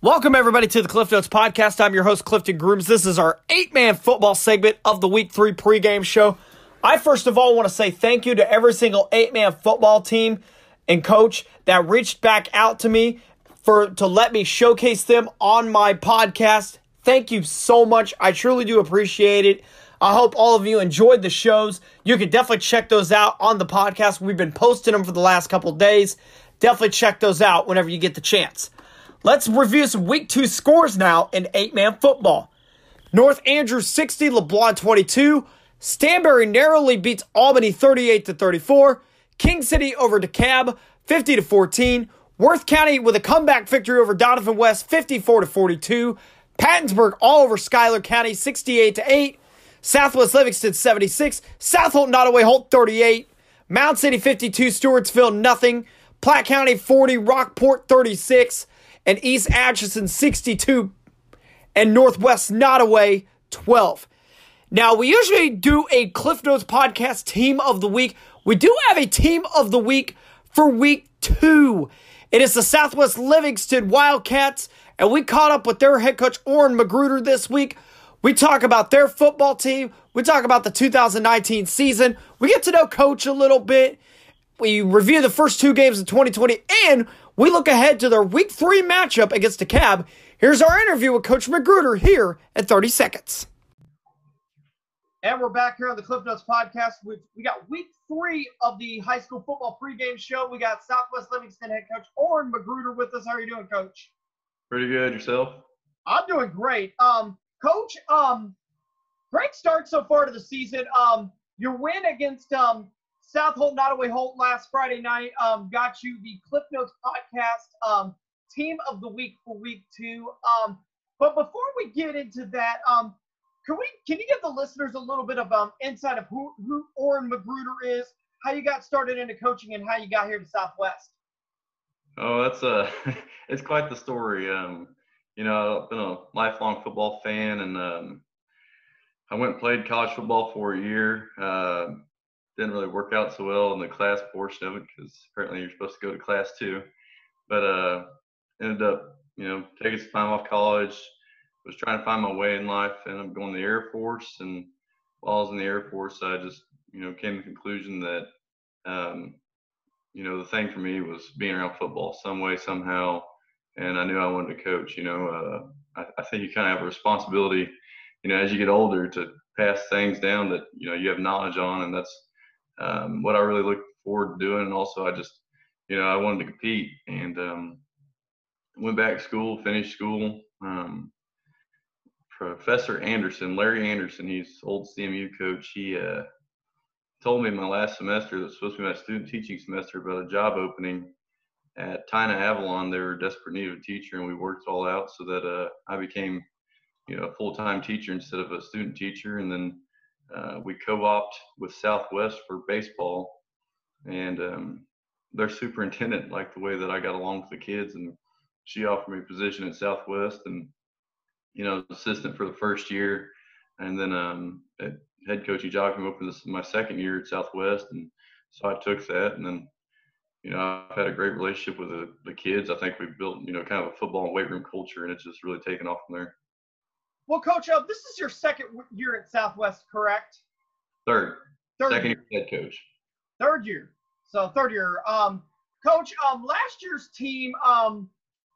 Welcome, everybody, to the Cliff Notes Podcast. I'm your host, Clifton Grooms. This is our eight man football segment of the week three pregame show. I first of all want to say thank you to every single eight man football team and coach that reached back out to me for to let me showcase them on my podcast. Thank you so much. I truly do appreciate it. I hope all of you enjoyed the shows. You can definitely check those out on the podcast. We've been posting them for the last couple days. Definitely check those out whenever you get the chance. Let's review some week two scores now in eight man football. North Andrews 60, LeBlond 22. Stanberry narrowly beats Albany 38 to 34. King City over DeKalb 50 to 14. Worth County with a comeback victory over Doniphan West 54 to 42. Pattonsburg all over Schuyler County 68 to 8. Southwest Livingston 76. South Holt Nodaway Holt 38. Mound City 52. Stewartsville nothing. Platte County 40. Rockport 36 and East Atchison 62 and Northwest Nodaway 12. Now, we usually do a Cliff Notes podcast team of the week. We do have a team of the week for week two. It is the Southwest Livingston Wildcats, and we caught up with their head coach, Orrin Magruder, this week. We talk about their football team. We talk about the 2019 season. We get to know Coach a little bit. We review the first two games of 2020, and we look ahead to their week three matchup against DeKalb. Here's our interview with Coach Magruder here at 30 seconds. And we're back here on the Cliff Notes podcast. We've, we got week three of the high school football pregame show. We got Southwest Livingston head coach Orrin Magruder with us. How are you doing, Coach? Pretty good. Yourself? I'm doing great. Um, Coach, um, great start so far to the season. Um, your win against um, South Holt Nodaway Holt last Friday night um, got you the Cliff Notes podcast um, team of the week for week two. Um, but before we get into that, um, can we can you give the listeners a little bit of um, insight of who, who Orrin Magruder is, how you got started into coaching, and how you got here to Southwest? Oh, that's a it's quite the story. Um, you know, I've been a lifelong football fan, and um, I went and played college football for a year. Uh, didn't really work out so well in the class portion of it because apparently you're supposed to go to class too. But uh, ended up, you know, taking some time off college. Was trying to find my way in life. Ended up going to the Air Force, and while I was in the Air Force, I just, you know, came to the conclusion that, um, you know, the thing for me was being around football some way, somehow. And I knew I wanted to coach. You know, uh, I, I think you kind of have a responsibility, you know, as you get older to pass things down that you know you have knowledge on, and that's um, what I really look forward to doing. And also, I just, you know, I wanted to compete and um, went back to school, finished school. Um, Professor Anderson, Larry Anderson, he's old CMU coach. He uh, told me my last semester that's supposed to be my student teaching semester about a job opening at Tina Avalon. They were desperate need of a teacher, and we worked it all out so that uh, I became, you know, a full-time teacher instead of a student teacher. And then uh, we co-opt with Southwest for baseball, and um, their superintendent liked the way that I got along with the kids, and she offered me a position at Southwest, and you know, assistant for the first year, and then um, head coaching job came open this my second year at Southwest, and so I took that, and then you know, I've had a great relationship with the, the kids. I think we've built, you know, kind of a football and weight room culture, and it's just really taken off from there. Well, Coach, uh, this is your second year at Southwest, correct? Third. Third second year. year head coach. Third year. So third year. Um, Coach, um, last year's team, um,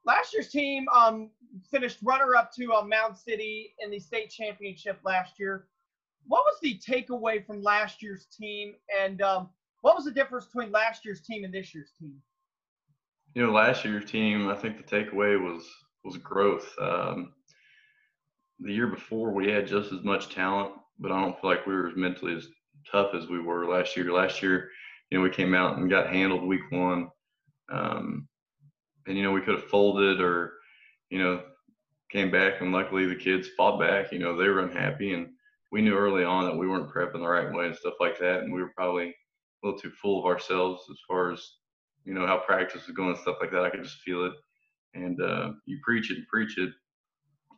last year's team um, finished runner-up to uh, Mound City in the state championship last year. What was the takeaway from last year's team, and um, what was the difference between last year's team and this year's team? You know, last year's team, I think the takeaway was was growth. Um, the year before we had just as much talent, but I don't feel like we were as mentally as tough as we were last year. Last year, you know, we came out and got handled week one. Um, and, you know, we could have folded or, you know, came back and luckily the kids fought back. You know, they were unhappy and we knew early on that we weren't prepping the right way and stuff like that. And we were probably a little too full of ourselves as far as, you know, how practice was going and stuff like that. I could just feel it. And uh, you preach it and preach it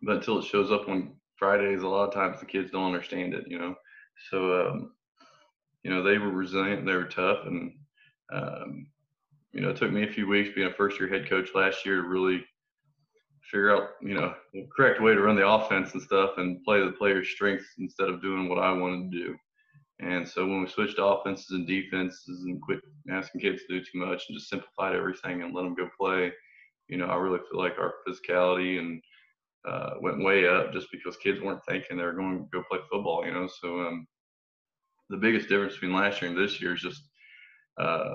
but until it shows up on Fridays, a lot of times the kids don't understand it, you know. So, um, you know, they were resilient, they were tough, and um, you know, it took me a few weeks being a first year head coach last year to really figure out, you know, the correct way to run the offense and stuff and play the player's strengths instead of doing what I wanted to do. And so when we switched offenses and defenses and quit asking kids to do too much and just simplified everything and let them go play, you know, I really feel like our physicality and uh, went way up just because kids weren't thinking they were going to go play football, you know. So um, the biggest difference between last year and this year is just uh,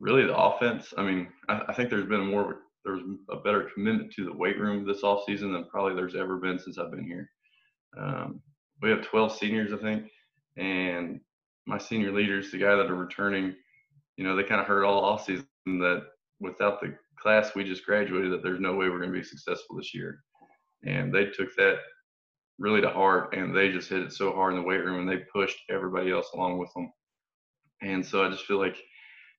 really the offense. I mean, I, I think there's been more there's a better commitment to the weight room this off season than probably there's ever been since I've been here. Um, we have 12 seniors, I think, and my senior leaders, the guy that are returning, you know, they kind of heard all off season that without the class we just graduated, that there's no way we're going to be successful this year. And they took that really to heart, and they just hit it so hard in the weight room, and they pushed everybody else along with them. And so I just feel like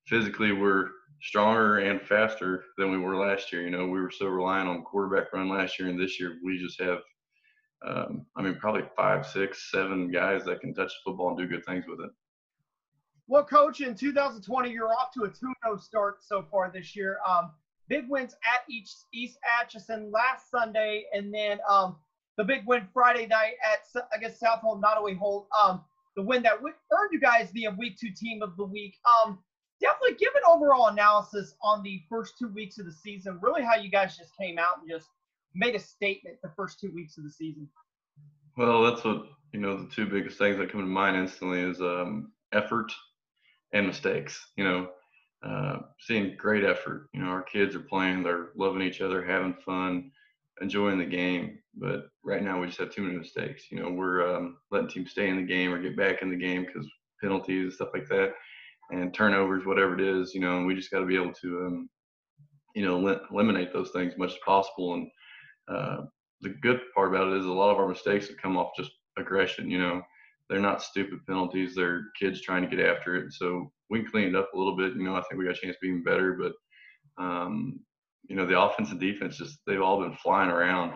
physically we're stronger and faster than we were last year. You know, we were so reliant on quarterback run last year, and this year we just have, um, I mean, probably five, six, seven guys that can touch the football and do good things with it. Well, coach, in 2020, you're off to a 2-0 start so far this year. Um, big wins at each East Atchison last Sunday, and then um, the big win Friday night at I guess South Holt Nodaway Holt. Um, the win that earned you guys the Week Two Team of the Week. Um, definitely give an overall analysis on the first two weeks of the season. Really, how you guys just came out and just made a statement the first two weeks of the season. Well, that's what you know. The two biggest things that come to mind instantly is um, effort and mistakes. You know, uh, seeing great effort. You know, our kids are playing, they're loving each other, having fun, enjoying the game. But right now, we just have too many mistakes. You know, we're um, letting teams stay in the game or get back in the game because penalties and stuff like that and turnovers, whatever it is, you know, we just got to be able to, um, you know, li- eliminate those things as much as possible. And uh, the good part about it is a lot of our mistakes have come off just aggression. You know, they're not stupid penalties; they're kids trying to get after it. So we cleaned up a little bit. You know, I think we got a chance to be even better. But um, you know, the offense and defense just they've all been flying around,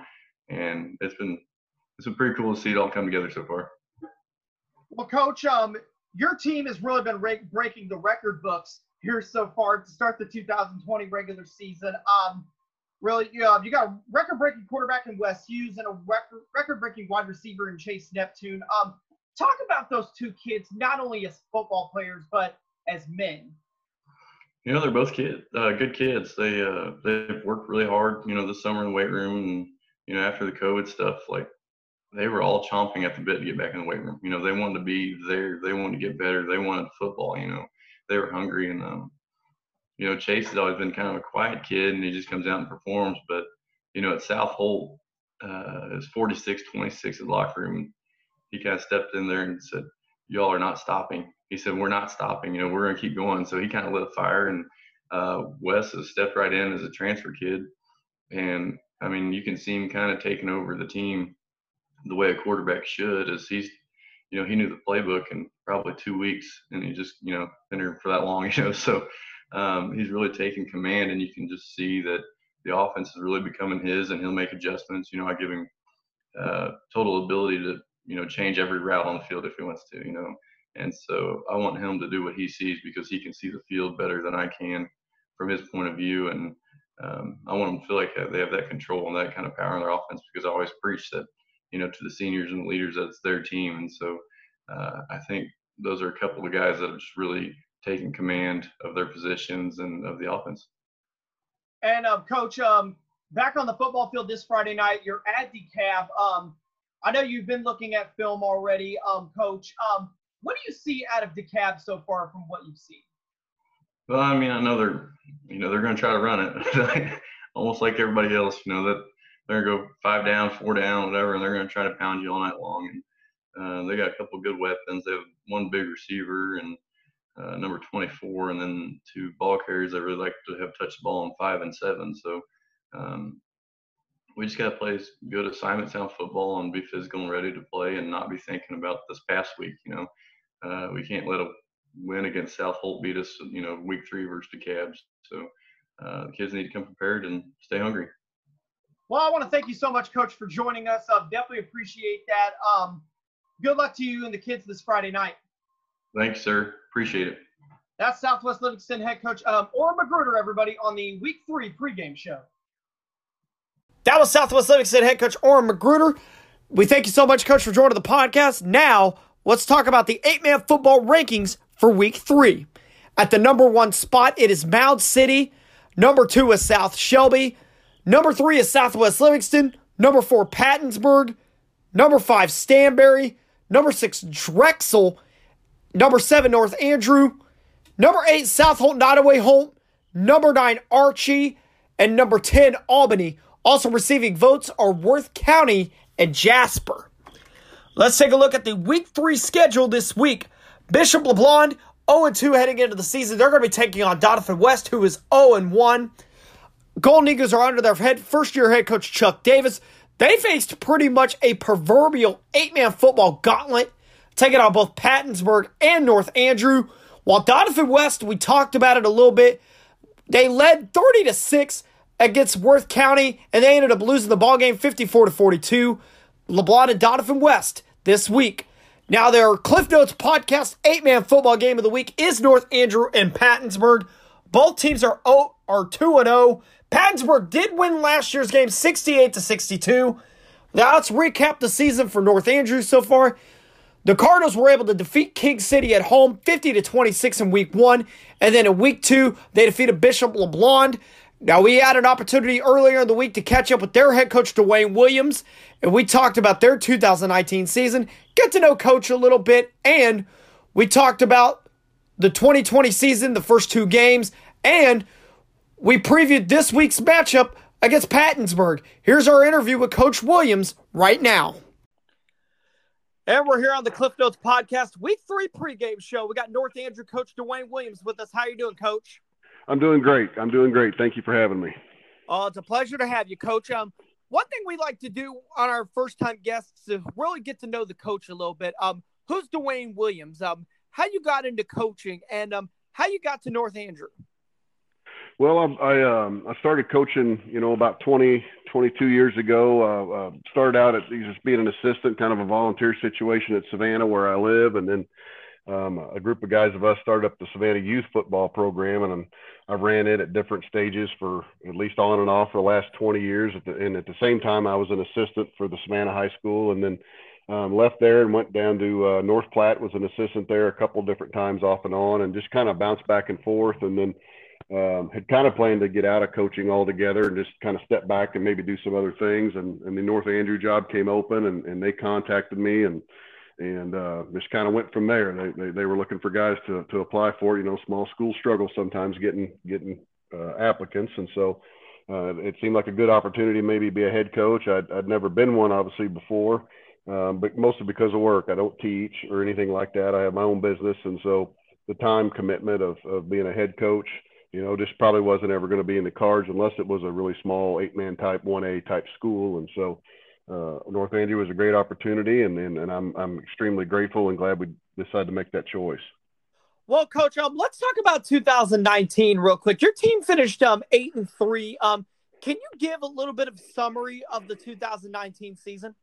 and it's been it's been pretty cool to see it all come together so far. Well, coach, um, your team has really been re- breaking the record books here so far to start the 2020 regular season. Um, really, you, know, you got a record-breaking quarterback in Wes Hughes and a record record-breaking wide receiver in Chase Neptune. Um, talk about those two kids, not only as football players but as men. You know, they're both kids, uh, good kids. They uh, they've worked really hard. You know, this summer in the weight room, and you know, after the COVID stuff, like they were all chomping at the bit to get back in the weight room. You know, they wanted to be there. They wanted to get better. They wanted football. You know, they were hungry. And um, you know, Chase has always been kind of a quiet kid, and he just comes out and performs. But you know, at South Holt, uh, it was 46-26 in the locker room. He kind of stepped in there and said, "Y'all are not stopping." He said, "We're not stopping. You know, we're gonna keep going." So he kind of lit a fire, and uh, Wes has stepped right in as a transfer kid, and I mean, you can see him kind of taking over the team the way a quarterback should as he's you know he knew the playbook in probably two weeks and he just you know been here for that long you know so um, he's really taking command and you can just see that the offense is really becoming his and he'll make adjustments you know i give him uh, total ability to you know change every route on the field if he wants to you know and so i want him to do what he sees because he can see the field better than i can from his point of view and um, i want them to feel like they have that control and that kind of power in their offense because i always preach that you know, to the seniors and the leaders that's their team. And so uh, I think those are a couple of guys that have just really taken command of their positions and of the offense. And um, coach, um, back on the football field this Friday night, you're at DeKalb. Um, I know you've been looking at film already, um, coach. What do you see out of DeKalb so far from what you've seen? Well, I mean, I know they're, you know, they're going to try to run it, almost like everybody else. You know that they're gonna go five down, four down, whatever, and they're gonna try to pound you all night long. And uh, they got a couple good weapons. They have one big receiver and uh, number 24, and then two ball carriers that really like to have touch the ball in five and seven. So um, we just got to play good assignment sound football and be physical and ready to play and not be thinking about this past week. You know, uh, we can't let a win against South Holt beat us. You know, week three versus DeKalb. So uh, the kids need to come prepared and stay hungry. Well, I want to thank you so much, Coach, for joining us. I uh, definitely appreciate that. Um, good luck to you and the kids this Friday night. Thanks, sir. Appreciate it. That's Southwest Livingston head coach um, Orr McGruder, everybody, on the Week Three pregame show. That was Southwest Livingston head coach Orrin McGruder. We thank you so much, Coach, for joining the podcast. Now, let's talk about the eight man football rankings for week three. At the number one spot, it is Mound City. Number two is South Shelby. Number three is Southwest Livingston. Number four, Pattonsburg. Number five, Stanberry. Number six, Drexel. Number seven, North Andrew. Number eight, South Holt, Nodaway Holt. Number nine, Archie. And number 10, Albany. Also receiving votes are Worth County and Jasper. Let's take a look at the week three schedule this week. Bishop LeBlond, 0 2 heading into the season. They're going to be taking on Doniphan West, who is 0 1. Golden Eagles are under their head first year head coach Chuck Davis. They faced pretty much a proverbial eight man football gauntlet, taking on both Pattonsburg and North Andrew. While Doniphan West, we talked about it a little bit, they led 30 to 6 against Worth County, and they ended up losing the ball game 54 to 42. LeBlond and Doniphan West this week. Now, their Cliff Notes podcast eight man football game of the week is North Andrew and Pattonsburg. Both teams are 0, are 2 and 0. Pattonsburg did win last year's game 68 to 62. Now, let's recap the season for North Andrew so far. The Cardinals were able to defeat King City at home 50 to 26 in week one. And then in week two, they defeated Bishop LeBlond. Now, we had an opportunity earlier in the week to catch up with their head coach, Dwayne Williams, and we talked about their 2019 season, get to know coach a little bit, and we talked about the 2020 season, the first two games, and we previewed this week's matchup against Pattonsburg. Here's our interview with Coach Williams right now. And we're here on the Cliff Notes podcast, week three pregame show. We got North Andrew coach Dwayne Williams with us. How you doing, coach? I'm doing great. I'm doing great. Thank you for having me. Oh, it's a pleasure to have you, Coach. Um, one thing we like to do on our first time guests is really get to know the coach a little bit. Um, who's Dwayne Williams? Um, how you got into coaching and um, how you got to North Andrew? Well, I I, um, I started coaching, you know, about 20, 22 years ago. Uh, uh, started out at just being an assistant, kind of a volunteer situation at Savannah where I live, and then um, a group of guys of us started up the Savannah Youth Football Program, and i have ran it at different stages for at least on and off for the last 20 years. At the, and at the same time, I was an assistant for the Savannah High School, and then um, left there and went down to uh, North Platte. Was an assistant there a couple different times off and on, and just kind of bounced back and forth. And then um, had kind of planned to get out of coaching altogether and just kind of step back and maybe do some other things. And, and the North Andrew job came open, and, and they contacted me and and uh, just kind of went from there. They, they, they were looking for guys to to apply for. You know, small schools struggle sometimes getting getting uh, applicants, and so uh, it seemed like a good opportunity maybe be a head coach. I'd, I'd never been one obviously before, um, but mostly because of work. I don't teach or anything like that. I have my own business, and so the time commitment of of being a head coach. You know, just probably wasn't ever going to be in the cards unless it was a really small eight man type, 1A type school. And so uh, North Andrew was a great opportunity, and, and and I'm I'm extremely grateful and glad we decided to make that choice. Well, Coach, um, let's talk about 2019 real quick. Your team finished um eight and three. Um, can you give a little bit of summary of the 2019 season?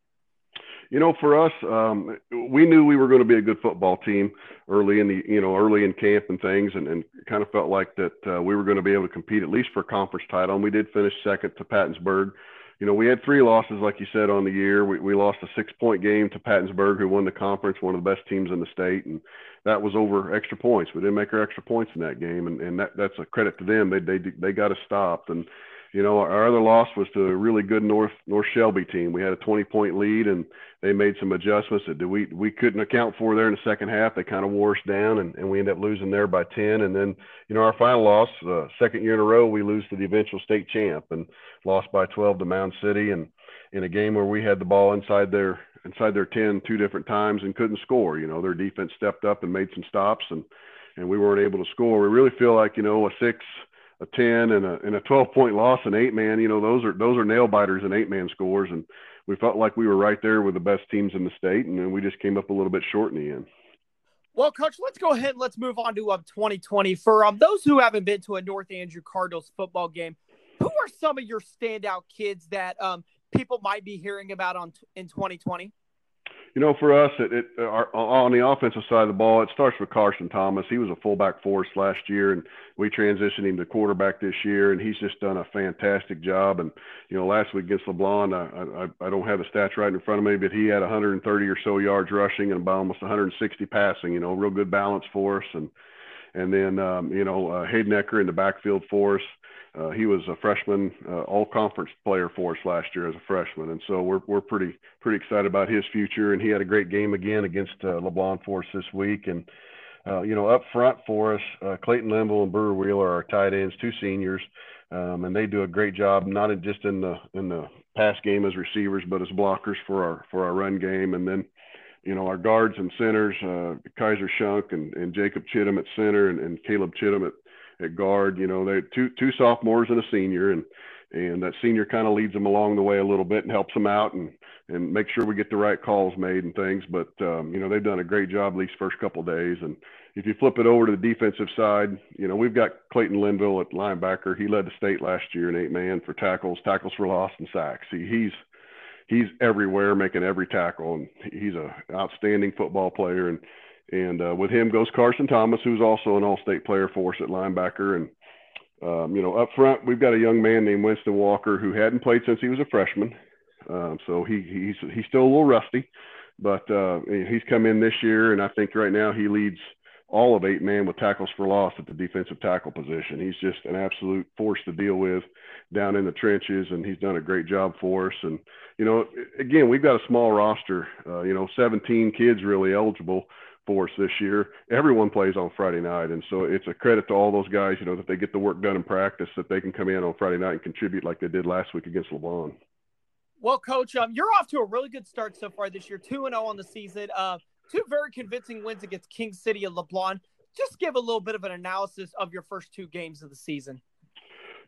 You know, for us, um, we knew we were going to be a good football team early in the, you know, early in camp and things, and, and kind of felt like that uh, we were going to be able to compete at least for a conference title. And we did finish second to Pattonsburg you know, we had three losses, like you said, on the year. We, we lost a six point game to Pattonsburg, who won the conference, one of the best teams in the state. And that was over extra points. We didn't make our extra points in that game. And, and that, that's a credit to them. They, they, they got us stopped. And, you know, our other loss was to a really good North North Shelby team. We had a 20 point lead, and they made some adjustments that we we couldn't account for there in the second half. They kind of wore us down, and, and we ended up losing there by 10. And then, you know, our final loss, uh, second year in a row, we lose to the eventual state champ and lost by 12 to Mound City, and in a game where we had the ball inside their inside their 10 two different times and couldn't score. You know, their defense stepped up and made some stops, and and we weren't able to score. We really feel like you know a six a 10 and a, and a 12 point loss in eight man, you know, those are, those are nail biters in eight man scores. And we felt like we were right there with the best teams in the state. And then we just came up a little bit short in the end. Well, coach, let's go ahead and let's move on to um 2020 for um those who haven't been to a North Andrew Cardinals football game. Who are some of your standout kids that um people might be hearing about on in 2020? You know, for us, it, it our, on the offensive side of the ball, it starts with Carson Thomas. He was a fullback for us last year, and we transitioned him to quarterback this year, and he's just done a fantastic job. And you know, last week against LeBlond, I, I, I don't have the stats right in front of me, but he had 130 or so yards rushing and about almost 160 passing. You know, real good balance for us, and and then um, you know uh, Hayden Ecker in the backfield for us. Uh, he was a freshman, uh, all conference player for us last year as a freshman, and so we're we're pretty pretty excited about his future. And he had a great game again against uh, LeBlond for us this week. And uh, you know, up front for us, uh, Clayton Linville and Brewer Wheeler are our tight ends, two seniors, um, and they do a great job not just in the in the pass game as receivers, but as blockers for our for our run game. And then you know, our guards and centers, uh, Kaiser Shunk and, and Jacob Chittum at center and, and Caleb Chittum at, at guard. You know, they two two sophomores and a senior, and and that senior kind of leads them along the way a little bit and helps them out and and make sure we get the right calls made and things. But um, you know, they've done a great job these first couple days. And if you flip it over to the defensive side, you know, we've got Clayton Linville at linebacker. He led the state last year in eight man for tackles, tackles for loss, and sacks. He, he's he's everywhere, making every tackle, and he's a outstanding football player. And and uh, with him goes Carson Thomas, who's also an All-State player for us at linebacker. And um, you know, up front we've got a young man named Winston Walker who hadn't played since he was a freshman, um, so he he's he's still a little rusty, but uh, he's come in this year, and I think right now he leads all of eight man with tackles for loss at the defensive tackle position. He's just an absolute force to deal with down in the trenches, and he's done a great job for us. And you know, again, we've got a small roster. Uh, you know, 17 kids really eligible for us this year. Everyone plays on Friday night, and so it's a credit to all those guys. You know that they get the work done in practice, that they can come in on Friday night and contribute like they did last week against LeBlond. Well, Coach, um, you're off to a really good start so far this year, two and zero oh on the season. Uh, two very convincing wins against King City and LeBlond. Just give a little bit of an analysis of your first two games of the season.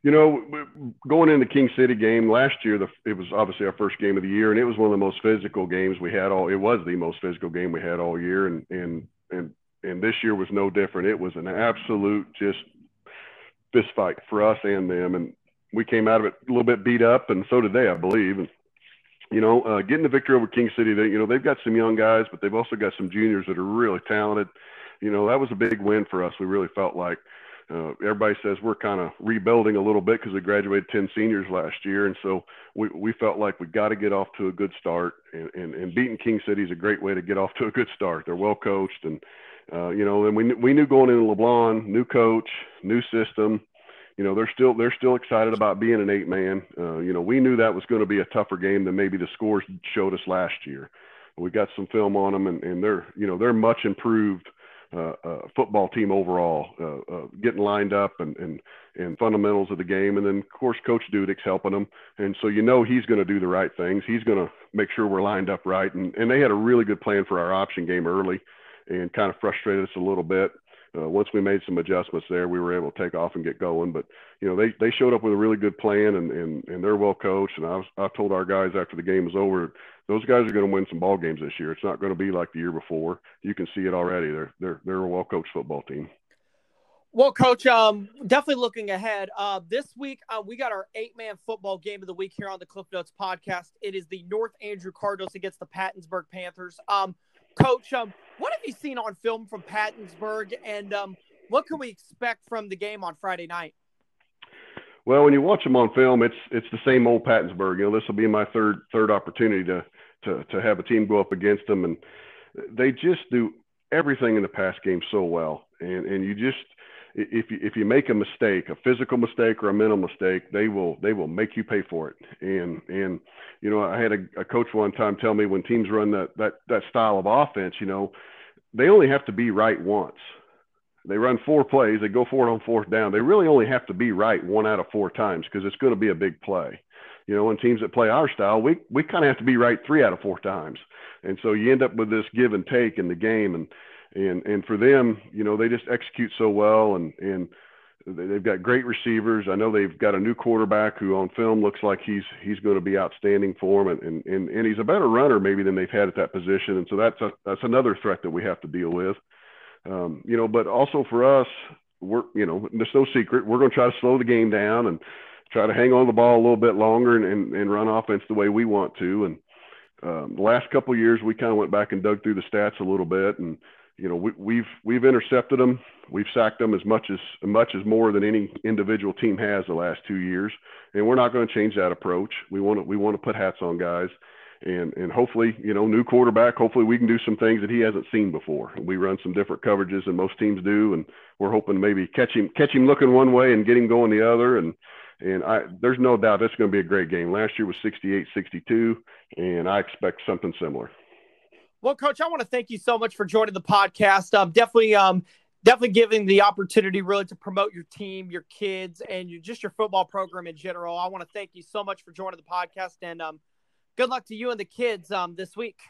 You know, going into King City game last year, the, it was obviously our first game of the year, and it was one of the most physical games we had all. It was the most physical game we had all year, and and and and this year was no different. It was an absolute just fist fight for us and them, and we came out of it a little bit beat up, and so did they, I believe. And you know, uh, getting the victory over King City, they, you know, they've got some young guys, but they've also got some juniors that are really talented. You know, that was a big win for us. We really felt like uh, everybody says we're kind of rebuilding a little bit because we graduated 10 seniors last year. And so we, we felt like we got to get off to a good start. And, and, and beating King City is a great way to get off to a good start. They're well coached. And, uh, you know, and we, we knew going into LeBlond, new coach, new system. You know, they're still they're still excited about being an eight man. Uh, you know, we knew that was going to be a tougher game than maybe the scores showed us last year. We got some film on them, and, and they're you know they're much improved – uh, uh, football team overall, uh, uh, getting lined up and, and, and fundamentals of the game. And then, of course, Coach Dudek's helping them. And so you know he's going to do the right things. He's going to make sure we're lined up right. And, and they had a really good plan for our option game early and kind of frustrated us a little bit. Uh, once we made some adjustments there, we were able to take off and get going. But you know, they they showed up with a really good plan, and and, and they're well coached. And I was I told our guys after the game was over, those guys are going to win some ball games this year. It's not going to be like the year before. You can see it already. They're they're they're a well coached football team. Well, Coach, um, definitely looking ahead. Uh, this week uh, we got our eight-man football game of the week here on the Cliff Notes podcast. It is the North Andrew Cardinals against the Pattonsburg Panthers. Um, Coach, um, what have you seen on film from Pattonsburg, and um, what can we expect from the game on Friday night? Well, when you watch them on film, it's it's the same old Pattonsburg. You know, this will be my third third opportunity to to to have a team go up against them, and they just do everything in the pass game so well. And and you just if you if you make a mistake, a physical mistake or a mental mistake, they will they will make you pay for it. And and you know, I had a, a coach one time tell me when teams run that that that style of offense, you know, they only have to be right once. They run four plays, they go for it on fourth down. They really only have to be right one out of four times because it's going to be a big play. You know, in teams that play our style, we we kind of have to be right three out of four times, and so you end up with this give and take in the game, and and and for them, you know, they just execute so well, and and they've got great receivers. I know they've got a new quarterback who on film looks like he's he's going to be outstanding for them, and and and he's a better runner maybe than they've had at that position, and so that's a, that's another threat that we have to deal with. Um, you know, but also for us, we're you know, there's no secret we're going to try to slow the game down and try to hang on the ball a little bit longer and, and, and run offense the way we want to. And um, the last couple years, we kind of went back and dug through the stats a little bit, and you know, we, we've we've intercepted them, we've sacked them as much as much as more than any individual team has the last two years, and we're not going to change that approach. We want to we want to put hats on guys, and and hopefully, you know, new quarterback. Hopefully, we can do some things that he hasn't seen before. We run some different coverages than most teams do, and we're hoping maybe catch him catch him looking one way and get him going the other, and and I, there's no doubt that's going to be a great game. Last year was 68 62, and I expect something similar. Well, Coach, I want to thank you so much for joining the podcast. Um, definitely, um, definitely giving the opportunity really to promote your team, your kids, and just your football program in general. I want to thank you so much for joining the podcast, and um, good luck to you and the kids um, this week.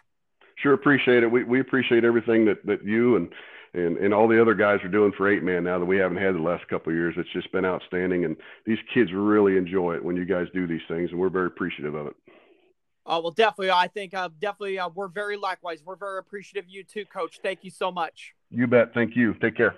Sure, appreciate it. We we appreciate everything that that you and and and all the other guys are doing for eight man now that we haven't had the last couple of years. It's just been outstanding, and these kids really enjoy it when you guys do these things, and we're very appreciative of it. Oh well, definitely. I think uh, definitely uh, we're very likewise. We're very appreciative of you too, Coach. Thank you so much. You bet. Thank you. Take care.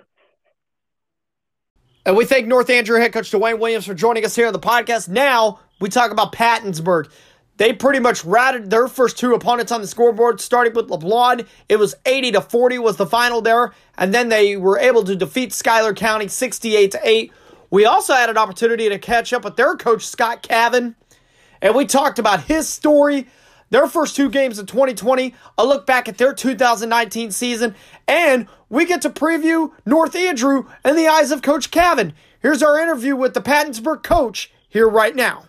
And we thank North Andrew head coach Dwayne Williams for joining us here on the podcast. Now we talk about Pattonsburg. They pretty much ratted their first two opponents on the scoreboard, starting with LeBlond. It was 80 to 40 was the final there, and then they were able to defeat Schuyler County 68 to 8. We also had an opportunity to catch up with their coach Scott Cavan, and we talked about his story, their first two games of 2020, a look back at their 2019 season, and we get to preview North Andrew in the eyes of Coach Cavan. Here's our interview with the Pattonsburg coach here right now.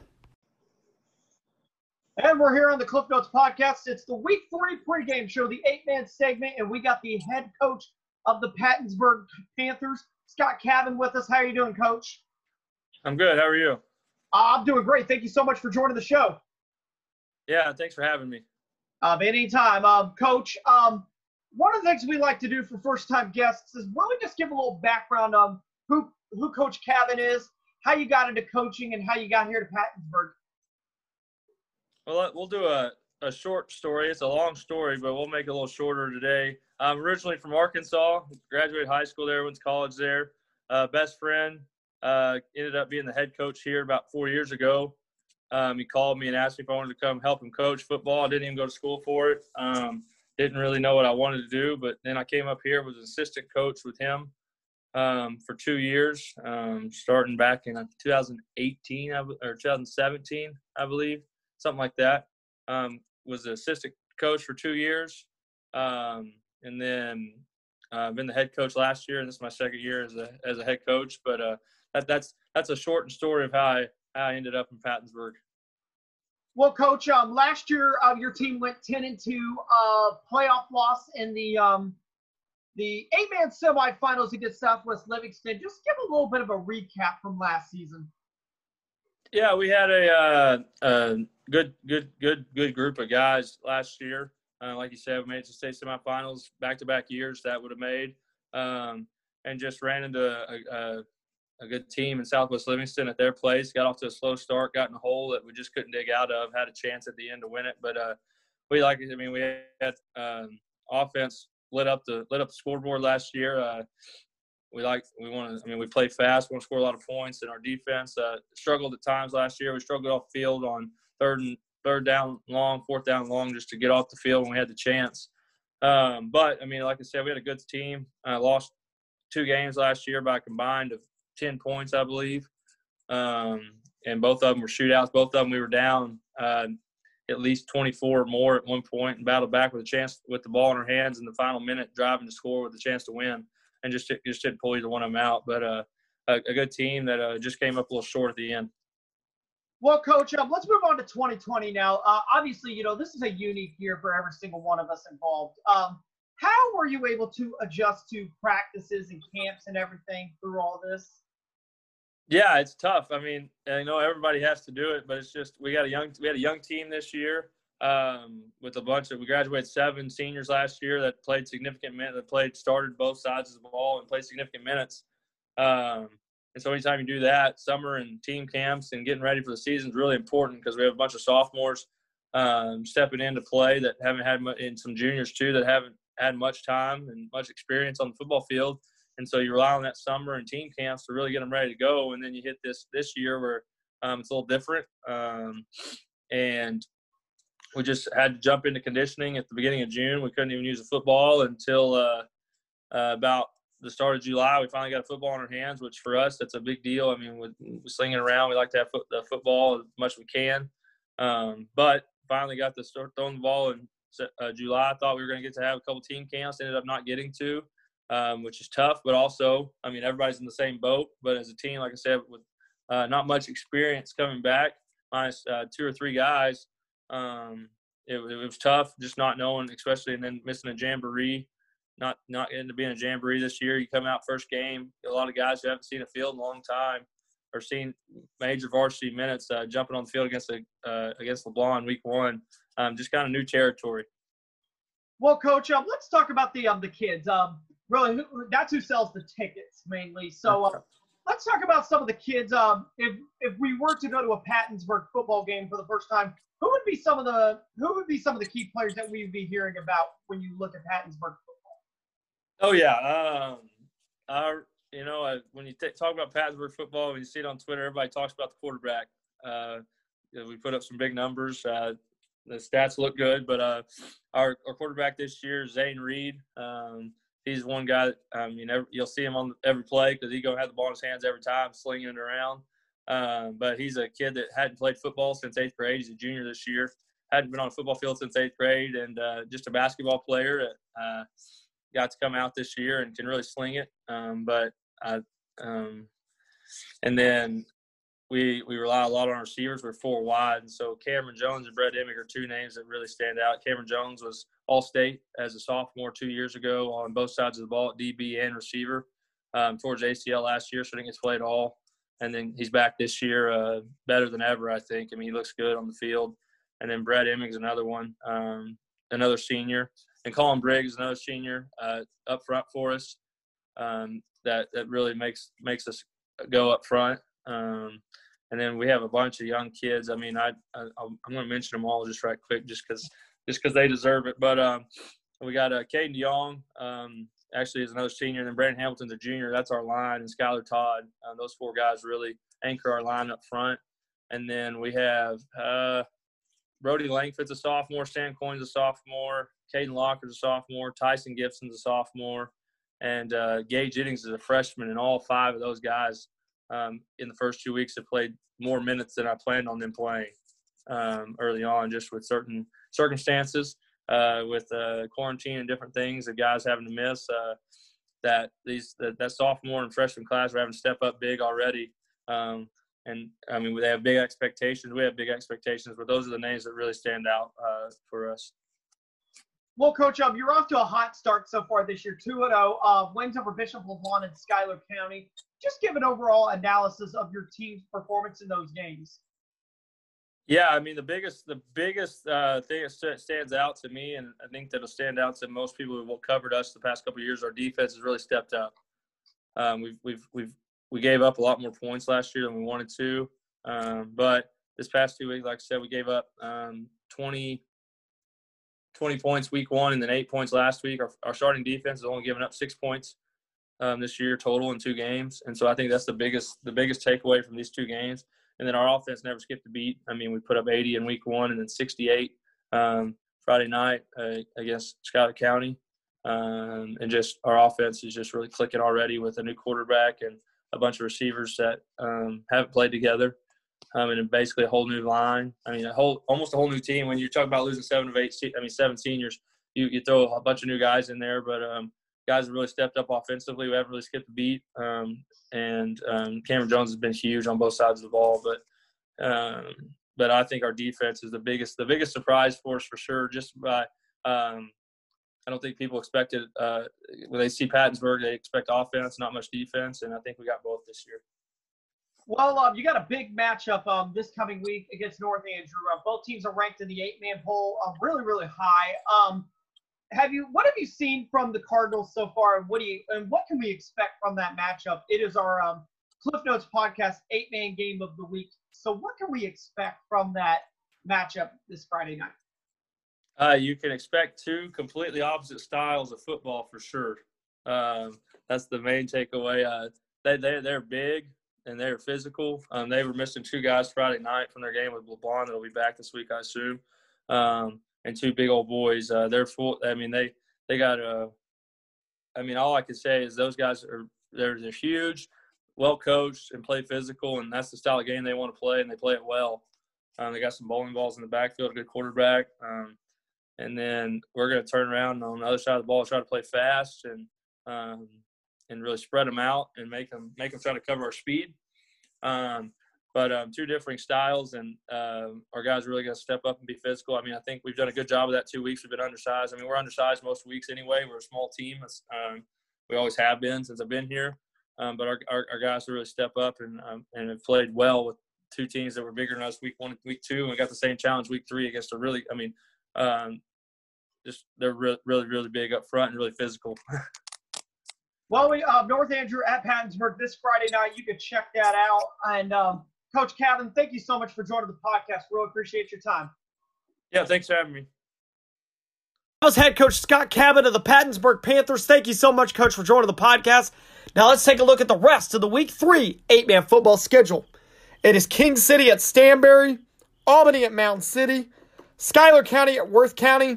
And we're here on the Cliff Notes podcast. It's the week three pregame show, the eight man segment, and we got the head coach of the Pattonsburg Panthers, Scott Cavan, with us. How are you doing, coach? I'm good. How are you? Uh, I'm doing great. Thank you so much for joining the show. Yeah, thanks for having me. Um, anytime. Um, coach, um, one of the things we like to do for first time guests is really just give a little background on who, who Coach Cavan is, how you got into coaching, and how you got here to Pattonsburg. Well, we'll do a, a short story. It's a long story, but we'll make it a little shorter today. I'm originally from Arkansas, graduated high school there, went to college there. Uh, best friend uh, ended up being the head coach here about four years ago. Um, he called me and asked me if I wanted to come help him coach football. I didn't even go to school for it. Um, didn't really know what I wanted to do, but then I came up here, was an assistant coach with him um, for two years, um, starting back in 2018 or 2017, I believe something like that. Um, was the assistant coach for two years, um, and then I've uh, been the head coach last year, and this is my second year as a as a head coach. But uh, that, that's that's a shortened story of how I how I ended up in Pattonsburg. Well, coach, um, last year uh, your team went ten and two, uh, playoff loss in the um, the eight man semifinals against Southwest Livingston. Just give a little bit of a recap from last season. Yeah, we had a, uh, a good, good, good, good group of guys last year. Uh, like you said, we made it to state semifinals back to back years that would have made, um, and just ran into a, a, a, good team in Southwest Livingston at their place. Got off to a slow start, got in a hole that we just couldn't dig out of. Had a chance at the end to win it, but uh, we like. I mean, we had um, offense lit up the lit up the scoreboard last year. Uh, we like we want to. I mean, we play fast. Want to score a lot of points, and our defense uh, struggled at times last year. We struggled off field on third and third down long, fourth down long, just to get off the field when we had the chance. Um, but I mean, like I said, we had a good team. I lost two games last year by combined of ten points, I believe, um, and both of them were shootouts. Both of them we were down uh, at least 24 or more at one point and battled back with a chance with the ball in our hands in the final minute, driving to score with a chance to win and just just didn't pull either one of them out. But uh, a, a, good team that uh, just came up a little short at the end. Well, Coach, um, let's move on to 2020 now. Uh, obviously, you know this is a unique year for every single one of us involved. Um, how were you able to adjust to practices and camps and everything through all this? Yeah, it's tough. I mean, I know everybody has to do it, but it's just we got a young we had a young team this year um, with a bunch of we graduated seven seniors last year that played significant minutes that played started both sides of the ball and played significant minutes um, and so anytime you do that summer and team camps and getting ready for the season is really important because we have a bunch of sophomores um, stepping into play that haven't had much, and some juniors too that haven't had much time and much experience on the football field and so you rely on that summer and team camps to really get them ready to go and then you hit this this year where um, it's a little different um, and we just had to jump into conditioning at the beginning of June. We couldn't even use a football until uh, uh, about the start of July. We finally got a football in our hands, which for us that's a big deal. I mean, with, with slinging around, we like to have the football as much as we can. Um, but finally got to start throwing the ball in uh, July. I thought we were going to get to have a couple team camps. Ended up not getting to, um, which is tough. But also, I mean, everybody's in the same boat. But as a team, like I said, with uh, not much experience coming back, minus uh, two or three guys, um, it, it, was tough just not knowing, especially and then missing a jamboree. Not not getting to be in a jamboree this year. You come out first game, a lot of guys who haven't seen a field in a long time or seen major varsity minutes uh, jumping on the field against a, uh, against LeBlond week one. Um, just kind of new territory. Well, coach, um, let's talk about the um the kids. Um, really, who, that's who sells the tickets mainly. So uh, let's talk about some of the kids. Um, if if we were to go to a Pattonsburg football game for the first time, who would be some of the who would be some of the key players that we'd be hearing about when you look at Pattonsburg football? Oh yeah, um, our you know uh, when you t- talk about Pattonsburg football, when you see it on Twitter, everybody talks about the quarterback. Uh, we put up some big numbers. Uh, the stats look good, but uh, our our quarterback this year, Zane Reed. Um, he's one guy. I mean, every, you'll see him on every play because he's gonna have the ball in his hands every time, slinging it around. Um, but he's a kid that hadn't played football since eighth grade. He's a junior this year. Hadn't been on a football field since eighth grade, and uh, just a basketball player. That, uh, got to come out this year and can really sling it. Um, but I, um, and then we we rely a lot on our receivers. We're four wide, and so Cameron Jones and Brett Emig are two names that really stand out. Cameron Jones was All State as a sophomore two years ago on both sides of the ball, DB and receiver. Um, towards ACL last year, so think he's played all and then he's back this year, uh, better than ever. I think. I mean, he looks good on the field. And then Brett Emmings, another one, um, another senior, and Colin Briggs, another senior, uh, up front for us. Um, that that really makes makes us go up front. Um, and then we have a bunch of young kids. I mean, I, I am going to mention them all just right quick, just because just because they deserve it. But um, we got uh, Caden Young, um, actually is another senior. And then Brandon Hamilton's a junior. That's our line. And Skylar Todd. Uh, those four guys really anchor our line up front. And then we have uh, Brody Langford's a sophomore. Stan Coyne's a sophomore. Caden Locker's a sophomore. Tyson Gibson's a sophomore. And uh, Gage Jennings is a freshman. And all five of those guys um, in the first two weeks have played more minutes than I planned on them playing um, early on, just with certain circumstances uh, with uh, quarantine and different things, the guys having to miss. Uh, that these that, that, sophomore and freshman class are having to step up big already. Um, and I mean, they have big expectations. We have big expectations, but those are the names that really stand out uh, for us. Well, Coach, um, you're off to a hot start so far this year, 2 0. Uh, wins over Bishop LeBlond and Schuyler County. Just give an overall analysis of your team's performance in those games. Yeah, I mean the biggest the biggest uh, thing that stands out to me, and I think that'll stand out to most people who have covered us the past couple years. Our defense has really stepped up. Um, we've we've we've we gave up a lot more points last year than we wanted to, um, but this past two weeks, like I said, we gave up um, 20, 20 points week one, and then eight points last week. Our, our starting defense has only given up six points um, this year total in two games, and so I think that's the biggest the biggest takeaway from these two games and then our offense never skipped a beat. I mean, we put up 80 in week one and then 68 um, Friday night uh, against Scott County. Um, and just our offense is just really clicking already with a new quarterback and a bunch of receivers that um, haven't played together. Um, and basically a whole new line. I mean, a whole almost a whole new team. When you're talking about losing seven of eight, I mean seven seniors, you, you throw a bunch of new guys in there, but um, guys have really stepped up offensively. We haven't really skipped a beat. Um, and um, Cameron Jones has been huge on both sides of the ball. But um, but I think our defense is the biggest the biggest surprise for us for sure. Just by um, I don't think people expected uh, when they see Pattonsburg, they expect offense, not much defense, and I think we got both this year. Well, um, you got a big matchup um, this coming week against North Andrew. Uh, both teams are ranked in the eight-man poll, uh, really, really high. Um, have you what have you seen from the Cardinals so far, and what do you and what can we expect from that matchup? It is our um, Cliff Notes podcast eight man game of the week. So what can we expect from that matchup this Friday night? Uh, you can expect two completely opposite styles of football for sure. Um, that's the main takeaway. Uh, they they they're big and they're physical. Um, they were missing two guys Friday night from their game with LeBlond. That'll be back this week, I assume. um, and two big old boys. Uh, they're full. I mean, they they got a. I mean, all I can say is those guys are they're, they're huge, well coached, and play physical, and that's the style of game they want to play, and they play it well. Um, they got some bowling balls in the backfield, a good quarterback, um, and then we're going to turn around on the other side of the ball, try to play fast and um, and really spread them out and make them make them try to cover our speed. Um, but um, two different styles, and uh, our guys are really going to step up and be physical. I mean, I think we've done a good job of that two weeks. We've been undersized. I mean, we're undersized most weeks anyway. We're a small team. Um, we always have been since I've been here. Um, but our, our, our, guys really step up and um, and have played well with two teams that were bigger than us week one, week two, and we got the same challenge week three against a really, I mean, um, just they're really, really, really big up front and really physical. well, we uh, North Andrew at Pattonsburg this Friday night. You can check that out. And um, Coach Kavin, thank you so much for joining the podcast. Really appreciate your time. Yeah, thanks for having me. That was head coach Scott Cabot of the Pattonsburg Panthers. Thank you so much, coach, for joining the podcast. Now let's take a look at the rest of the week three eight man football schedule. It is King City at Stanberry, Albany at Mound City, Schuyler County at Worth County,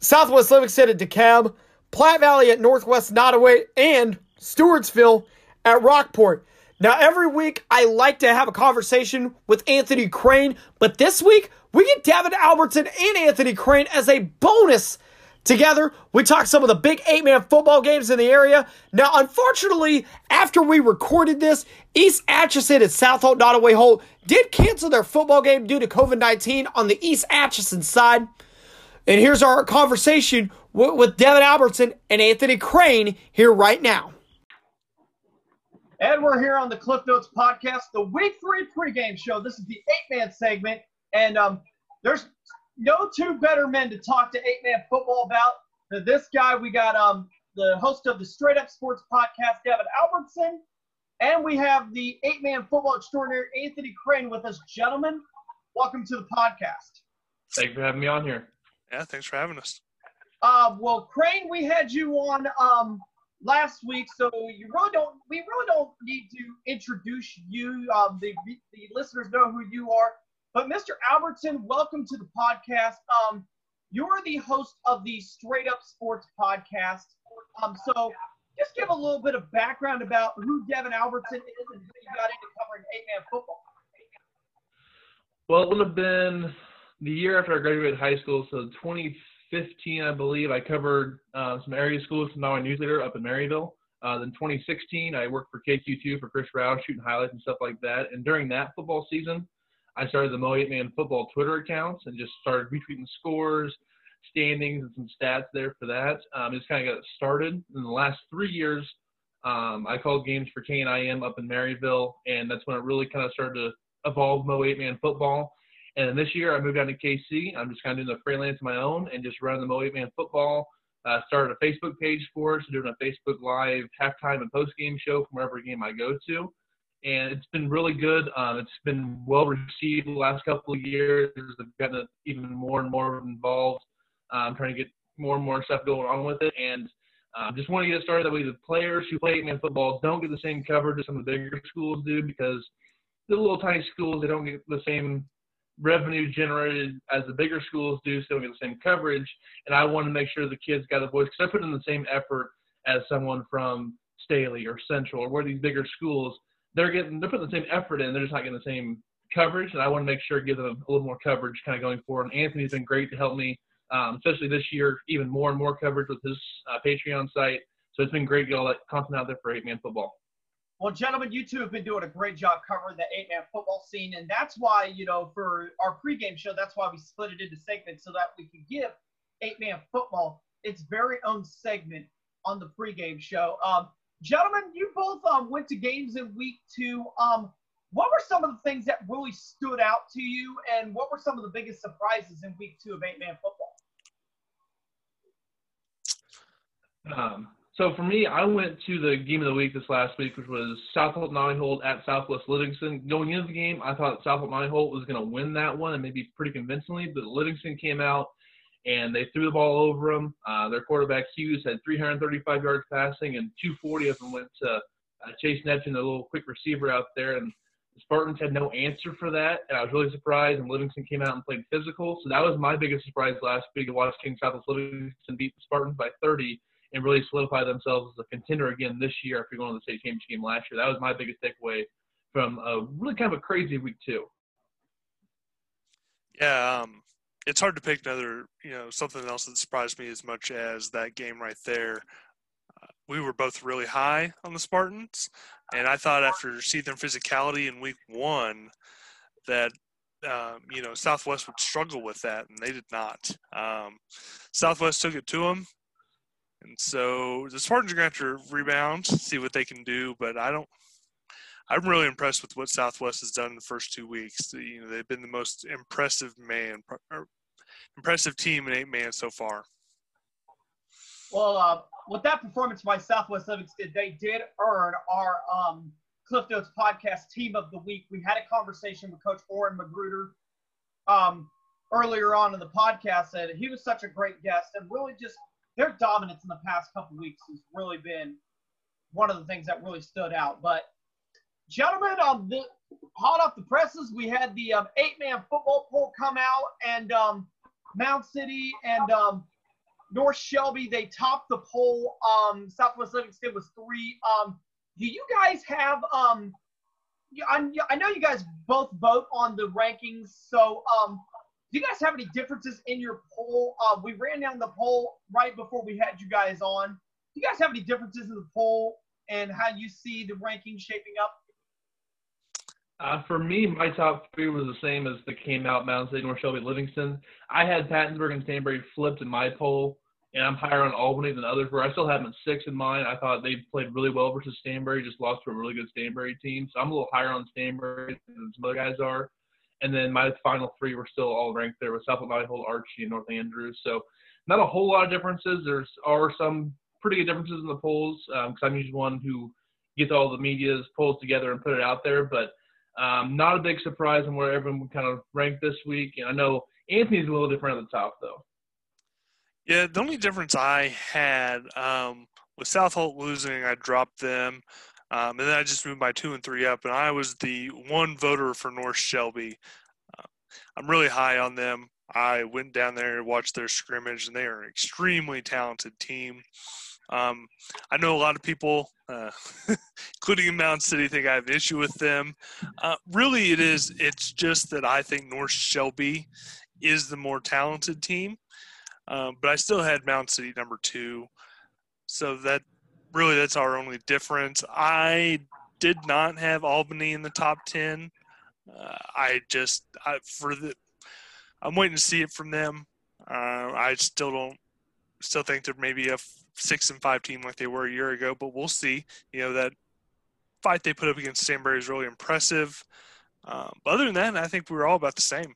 Southwest Livingston at DeKalb, Platte Valley at Northwest Nodaway, and Stewartsville at Rockport. Now, every week I like to have a conversation with Anthony Crane, but this week we get Devin Albertson and Anthony Crane as a bonus together. We talk some of the big eight man football games in the area. Now, unfortunately, after we recorded this, East Atchison and South Holt Nodaway Holt did cancel their football game due to COVID 19 on the East Atchison side. And here's our conversation with Devin Albertson and Anthony Crane here right now. And we're here on the Cliff Notes podcast, the week three pregame show. This is the eight man segment. And um, there's no two better men to talk to eight man football about than this guy. We got um, the host of the Straight Up Sports podcast, Devin Albertson. And we have the eight man football extraordinary, Anthony Crane, with us. Gentlemen, welcome to the podcast. Thanks for having me on here. Yeah, thanks for having us. Uh, well, Crane, we had you on um, last week, so you really don't. We really don't need to introduce you. Um, the the listeners know who you are. But Mr. Albertson, welcome to the podcast. Um, you're the host of the Straight Up Sports podcast. Um, so just give a little bit of background about who Devin Albertson is and who you got into covering eight-man football. Well, it would have been the year after I graduated high school, so 2015, I believe. I covered uh, some area schools from Nodaway News Leader up in Maryville. Uh, then 2016, I worked for KQ2 for Chris Rouse, shooting highlights and stuff like that. And during that football season, I started the Mo 8 Man Football Twitter accounts and just started retweeting scores, standings, and some stats there for that. Um, just kind of got it started. In the last three years, um, I called games for KNIM up in Maryville, and that's when it really kind of started to evolve Mo 8 Man Football. And this year, I moved down to KC. I'm just kind of doing the freelance of my own and just running the Mo 8 Man Football. Uh, started a Facebook page for us, so doing a Facebook Live halftime and post game show from wherever game I go to and it's been really good. Um, it's been well received the last couple of years. I've gotten even more and more involved. I'm um, trying to get more and more stuff going on with it, and um, just want to get started that way the players who play man football don't get the same coverage as some of the bigger schools do because the little tiny schools they don't get the same revenue generated as the bigger schools do, so don't get the same coverage. And I want to make sure the kids got a voice because I put in the same effort as someone from Staley or Central or one of these bigger schools they're getting they're putting the same effort in. They're just not getting the same coverage, and I want to make sure give them a little more coverage kind of going forward. And Anthony's been great to help me, um, especially this year, even more and more coverage with his uh, Patreon site. So it's been great to get all that content out there for eight man football. Well, gentlemen, you two have been doing a great job covering the eight man football scene. And that's why, you know, for our pregame show, that's why we split it into segments so that we can give eight man football its very own segment on the pregame show. Um, Gentlemen, you both um, went to games in week two. Um, what were some of the things that really stood out to you, and what were some of the biggest surprises in week two of eight man football? Um, so for me, I went to the game of the week this last week, which was South Holt at Southwest Livingston. Going into the game, I thought South Holt was going to win that one, and maybe pretty convincingly. But Livingston came out and they threw the ball over them. Uh, their quarterback Hughes had 335 yards passing, and 240 of them went to uh, Chase Neptune, a little quick receiver out there. And The Spartans had no answer for that, and I was really surprised. And Livingston came out and played physical, so that was my biggest surprise last week to watch King Southwest Livingston beat the Spartans by 30 and really solidify themselves as a contender again this year after going to the state championship game last year. That was my biggest takeaway from a really kind of a crazy week two. Yeah, um, it's hard to pick another, you know, something else that surprised me as much as that game right there. Uh, we were both really high on the Spartans, and I thought after seeing their physicality in week one that um, you know Southwest would struggle with that, and they did not. Um, Southwest took it to them, and so the Spartans are going to have to rebound, see what they can do. But I don't. I'm really impressed with what Southwest has done in the first two weeks. You know, they've been the most impressive man, impressive team in eight man so far. Well, uh, with that performance by Southwest Livingston, they did earn our um, Cliff Notes podcast team of the week. We had a conversation with Coach Orrin Magruder um, earlier on in the podcast, and he was such a great guest and really just their dominance in the past couple weeks has really been one of the things that really stood out. But gentlemen, um, the, hot off the presses, we had the um, eight-man football poll come out, and um, Mound City and um, North Shelby they topped the poll. Um, Southwest Livingston was three. Um, do you guys have um? I, I know you guys both vote on the rankings, so do you guys have any differences in your poll? Uh, we ran down the poll right before we had you guys on. Do you guys have any differences in the poll and how you see the rankings shaping up? Uh, for me, my top three was the same as the came out Mound City, North Shelby, Livingston. I had Pattonsburg and Stanberry flipped in my poll, and I'm higher on Albany than others were. I still have them six in mine. I thought they played really well versus Stanberry, just lost to a really good Stanberry team. So I'm a little higher on Stanbury than some other guys are. And then my final three were still all ranked there with South Valley Holt, Archie, and North Andrews. So not a whole lot of differences. There's are some pretty good differences in the polls because um, I'm usually one who gets all the media's polls together and put it out there. But um, not a big surprise on where everyone kind of rank this week. And I know Anthony's a little different at the top, though. Yeah, the only difference I had um, with South Holt losing, I dropped them. Um, and then I just moved my two and three up, and I was the one voter for North Shelby. Uh, I'm really high on them. I went down there and watched their scrimmage, and they are an extremely talented team. Um, I know a lot of people, uh, including in Mound City, think I have issue with them. Uh, really, it is. It's just that I think North Shelby is the more talented team, um, but I still had Mound City number two. So that really that's our only difference. I did not have Albany in the top ten. Uh, I just I, for the I'm waiting to see it from them. Uh, I still don't still think they're maybe a six and five team like they were a year ago, but we'll see. You know that fight they put up against Stanberry is really impressive. Um, but other than that, I think we were all about the same.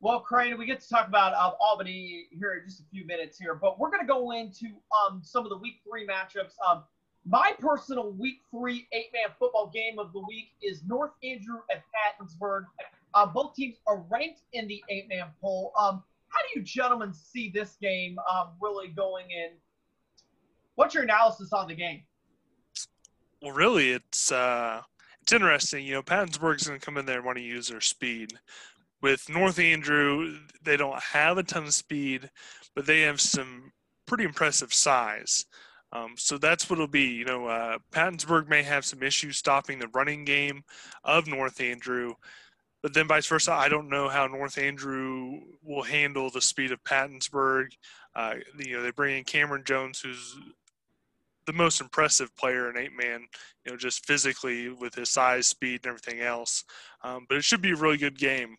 Well, Crane, we get to talk about uh, Albany here in just a few minutes here, but we're going to go into um, some of the week three matchups. Um, my personal week three eight man football game of the week is North Andrew at Pattonsburg. Uh, both teams are ranked in the eight man poll. Um, how do you gentlemen see this game um, really going in? What's your analysis on the game? Well, really, it's uh, it's interesting. You know, Pattonsburg's going to come in there and want to use their speed with North Andrew, they don't have a ton of speed, but they have some pretty impressive size. Um, so that's what it'll be. You know, uh, Pattonsburg may have some issues stopping the running game of North Andrew, but then vice versa. I don't know how North Andrew will handle the speed of Pattonsburg. Uh, you know, they bring in Cameron Jones, who's the most impressive player in eight man, you know, just physically with his size, speed, and everything else. Um, but it should be a really good game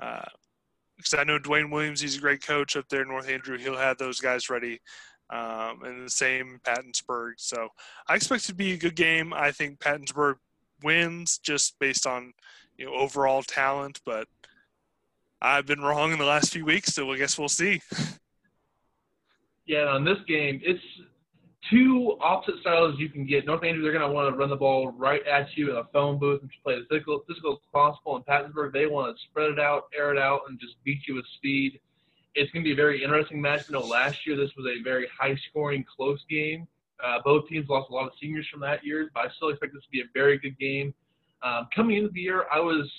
because uh, I know Dwayne Williams, he's a great coach up there, North Andrew. He'll have those guys ready. Um, and the same Pattonsburg. So I expect it to be a good game. I think Pattonsburg wins just based on you know overall talent, but I've been wrong in the last few weeks, so I guess we'll see. Yeah, on this game, it's two opposite styles you can get. North Andrew, they're going to want to run the ball right at you in a phone booth and play as physical, physical as possible. In Pattonsburg, they want to spread it out, air it out, and just beat you with speed. It's going to be a very interesting match. You know, last year this was a very high-scoring, close game. Uh, both teams lost a lot of seniors from that year, but I still expect this to be a very good game. Um, coming into the year, I was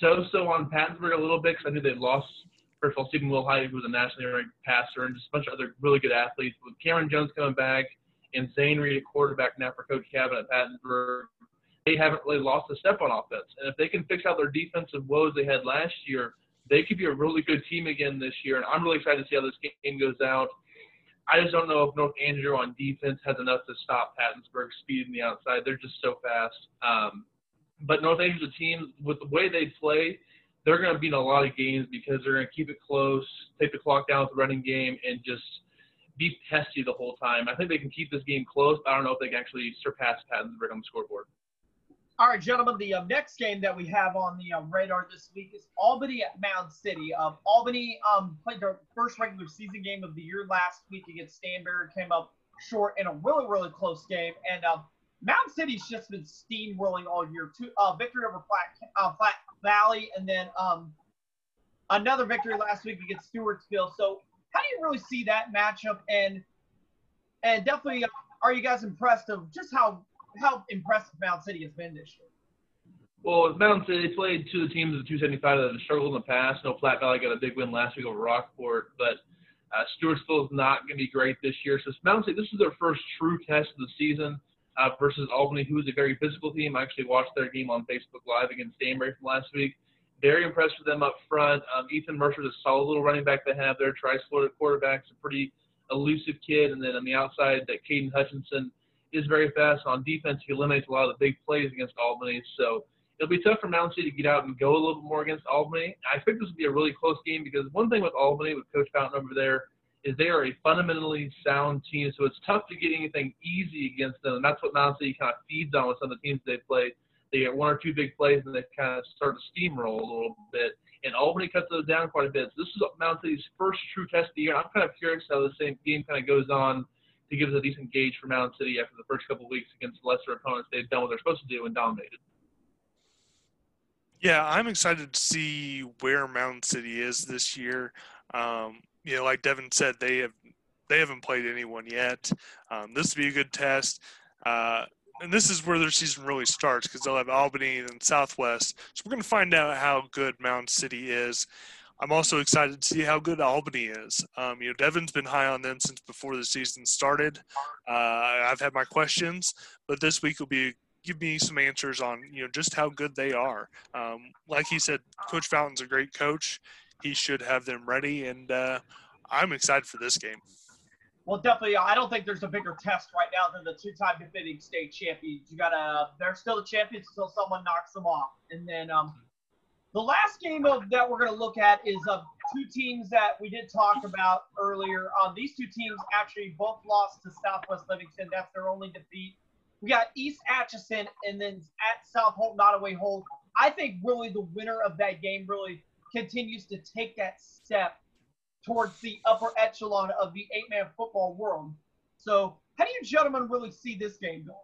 so-so on Pattonsburg a little bit because I knew they'd lost, first of all, Stephen Wilhite, who was a nationally ranked passer, and just a bunch of other really good athletes. With Cameron Jones coming back and Zane Reed at quarterback now for Coach Cabin at Pattonsburg, they haven't really lost a step on offense. And if they can fix out their defensive woes they had last year, they could be a really good team again this year. And I'm really excited to see how this game goes out. I just don't know if North Andrew on defense has enough to stop Pattonsburg's speed in the outside. They're just so fast. Um, but North Andrew's a team with the way they play, they're going to be in a lot of games because they're going to keep it close, take the clock down with the running game, and just be pesty the whole time. I think they can keep this game close. I don't know if they can actually surpass Pattonsburg on the scoreboard. All right, gentlemen, the uh, next game that we have on the uh, radar this week is Albany at Mound City. Um, Albany um, played their first regular season game of the year last week against Stanberry, came up short in a really, really close game. And um, Mound City's just been steamrolling all year. Two uh, victory over Platte, uh, Platte Valley, and then um, another victory last week against Stewartsville. So, how do you really see that matchup? And and definitely, uh, are you guys impressed of just how how impressive Mound City has been this year? Well, Mound City played two of the teams of the 275 that have struggled in the past. No, Platte Valley got a big win last week over Rockport, but uh, Stewartsville is not going to be great this year. So Mound City, this is their first true test of the season uh, versus Albany, who is a very physical team. I actually watched their game on Facebook Live against Danbury from last week. Very impressed with them up front. Um, Ethan Mercer is a solid little running back they have there. Trice Florida quarterback's a pretty elusive kid, and then on the outside, that Caden Hutchinson is very fast. On defense, he eliminates a lot of the big plays against Albany. So it'll be tough for Mound City to get out and go a little bit more against Albany. I expect this will be a really close game because one thing with Albany, with Coach Fountain over there, is they are a fundamentally sound team. So it's tough to get anything easy against them. And that's what Mound City kind of feeds on with some of the teams they play. They get one or two big plays and they kind of start to steamroll a little bit. And Albany cuts those down quite a bit. So this is Mound City's first true test of the year. I'm kind of curious how the same game kind of goes on to give us a decent gauge for Mound City after the first couple of weeks against lesser opponents. They've done what they're supposed to do and dominated. Yeah, I'm excited to see where Mound City is this year. Um, you know, like Devin said, they have they haven't played anyone yet. Um, this would be a good test. Uh, and this is where their season really starts because they'll have Albany and Southwest. So we're going to find out how good Mound City is. I'm also excited to see how good Albany is. Um, you know, Devin's been high on them since before the season started. Uh, I've had my questions, but this week will be give me some answers on you know just how good they are. Um, like he said, Coach Fountain's a great coach. He should have them ready, and uh, I'm excited for this game. Well, definitely. I don't think there's a bigger test right now than the two-time defending state champions. You gotta. They're still the champions until someone knocks them off, and then um, the last game of that we're going to look at is of two teams that we did talk about earlier. Um, these two teams actually both lost to Southwest Livingston. That's their only defeat. We got East Atchison and then at South Holt, Nodaway Holt. I think really the winner of that game really continues to take that step towards the upper echelon of the eight-man football world. So, how do you gentlemen really see this game going?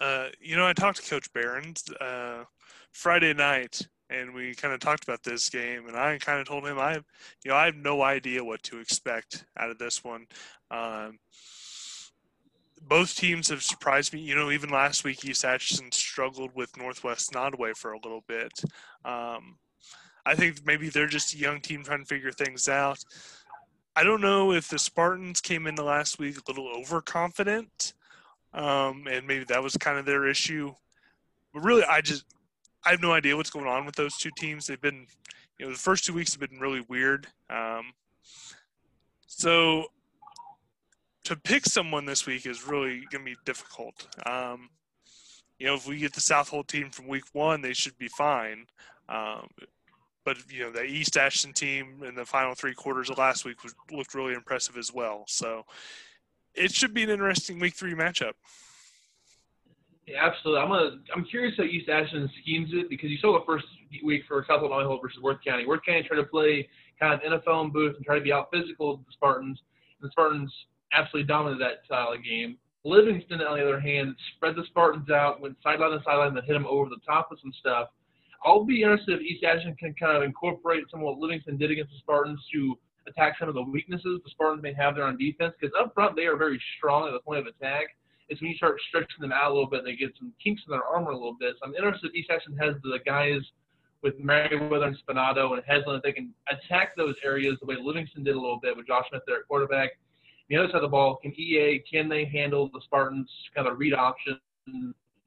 Uh, you know, I talked to Coach Behrens uh, Friday night, and we kind of talked about this game, and I kind of told him I, you know, I have no idea what to expect out of this one. Um, both teams have surprised me. You know, even last week, East Atchison struggled with Northwest Nodaway for a little bit. Um, I think maybe they're just a young team trying to figure things out. I don't know if the Spartans came into last week a little overconfident um, and maybe that was kind of their issue. But really, I just I have no idea what's going on with those two teams. They've been, you know, the first two weeks have been really weird. Um, so to pick someone this week is really going to be difficult. Um, you know, if we get the South Holt team from week one, they should be fine. Um, but you know, the East Atchison team in the final three quarters of last week was, looked really impressive as well. So it should be an interesting week three matchup. Yeah, absolutely. I'm gonna. I'm curious how East Atchison schemes it because you saw the first week for South Illinois versus Worth County. Worth County tried to play kind of in a booth and try to be out physical the Spartans. The Spartans absolutely dominated that style of game. Livingston, on the other hand, spread the Spartans out, went sideline to sideline, and hit them over the top with some stuff. I'll be interested if East Atchison can kind of incorporate some of what Livingston did against the Spartans to attack some of the weaknesses the Spartans may have there on defense. Because up front, they are very strong at the point of attack. is when you start stretching them out a little bit, they get some kinks in their armor a little bit. So I'm interested if East Atchison has the guys with Merriweather and Spinato and Heslin if they can attack those areas the way Livingston did a little bit with Josh Smith there at quarterback. The other side of the ball, can EA can they handle the Spartans kind of read option,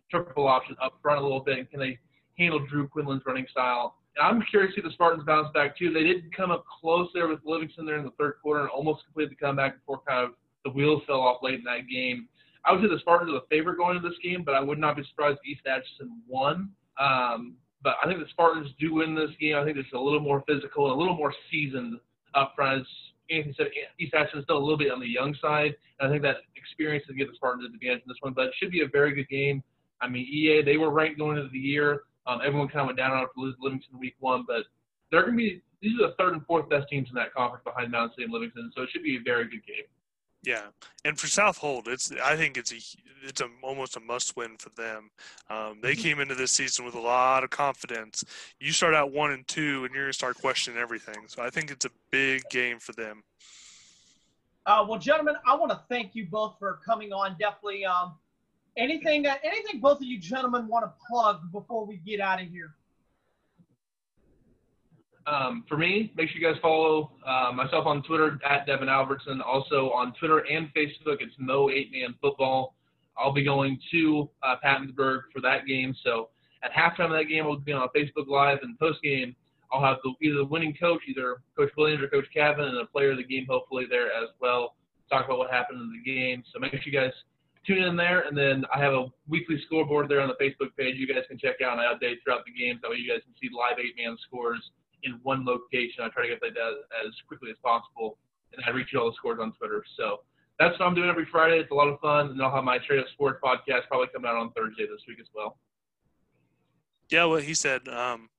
triple option up front a little bit? And can they handle Drew Quinlan's running style? And I'm curious to see the Spartans bounce back too. They did come up close there with Livingston there in the third quarter and almost completed the comeback before kind of the wheels fell off late in that game. I would say the Spartans are the favorite going into this game, but I would not be surprised if East Atchison won. Um, but I think the Spartans do win this game. I think it's a little more physical a little more seasoned up front. As Anthony said, East Atchison is still a little bit on the young side. And I think that experience will give the Spartans an advantage in this one. But it should be a very good game. I mean, EA, they were ranked going into the year. Um, everyone kind of went down on it to lose Livingston week one, but they're going to be these are the third and fourth best teams in that conference behind Mound City and Livingston, so it should be a very good game. Yeah, and for South Holt, it's I think it's a it's a almost a must win for them. Um, they mm-hmm. came into this season with a lot of confidence. You start out one and two, and you're gonna start questioning everything. So I think it's a big game for them. Uh, well, gentlemen, I want to thank you both for coming on. Definitely, um, anything uh, anything both of you gentlemen want to plug before we get out of here? Um, for me, make sure you guys follow uh, myself on Twitter at Devin Albertson. Also on Twitter and Facebook, it's Mo Eight Man Football. I'll be going to uh, Pattonsburg for that game. So at halftime of that game, we'll be on Facebook Live, and post game, I'll have the, either the winning coach, either Coach Williams or Coach Cavan, and a player of the game hopefully there as well. Talk about what happened in the game. So make sure you guys tune in there, and then I have a weekly scoreboard there on the Facebook page. You guys can check out, and I update throughout the games. That way, you guys can see live eight-man scores in one location. I try to get that as quickly as possible, and I reach all the scores on Twitter. So that's what I'm doing every Friday. It's a lot of fun, and I'll have my Straight Up Sports podcast probably coming out on Thursday this week as well. Yeah, what he said. Um,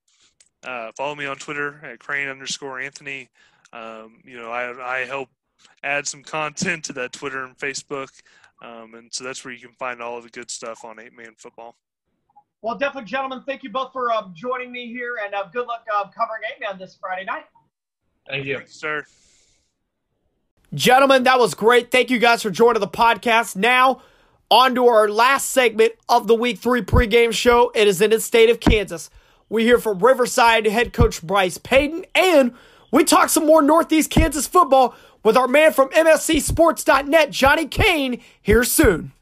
uh, follow me on Twitter at Crane underscore Anthony. Um, you know, I I help add some content to that Twitter and Facebook. Um, and so that's where you can find all of the good stuff on Eight Man Football. Well, definitely, gentlemen, thank you both for uh, joining me here, and uh, good luck uh, covering Eight Man this Friday night. Thank you, sir. Gentlemen, that was great. Thank you guys for joining the podcast. Now, on to our last segment of the Week 3 pregame show. It is in the state of Kansas. We hear from Riverside head coach Bryce Payton, and we talk some more Northeast Kansas football with our man from MSCSports.net, Johnny Kane, here soon.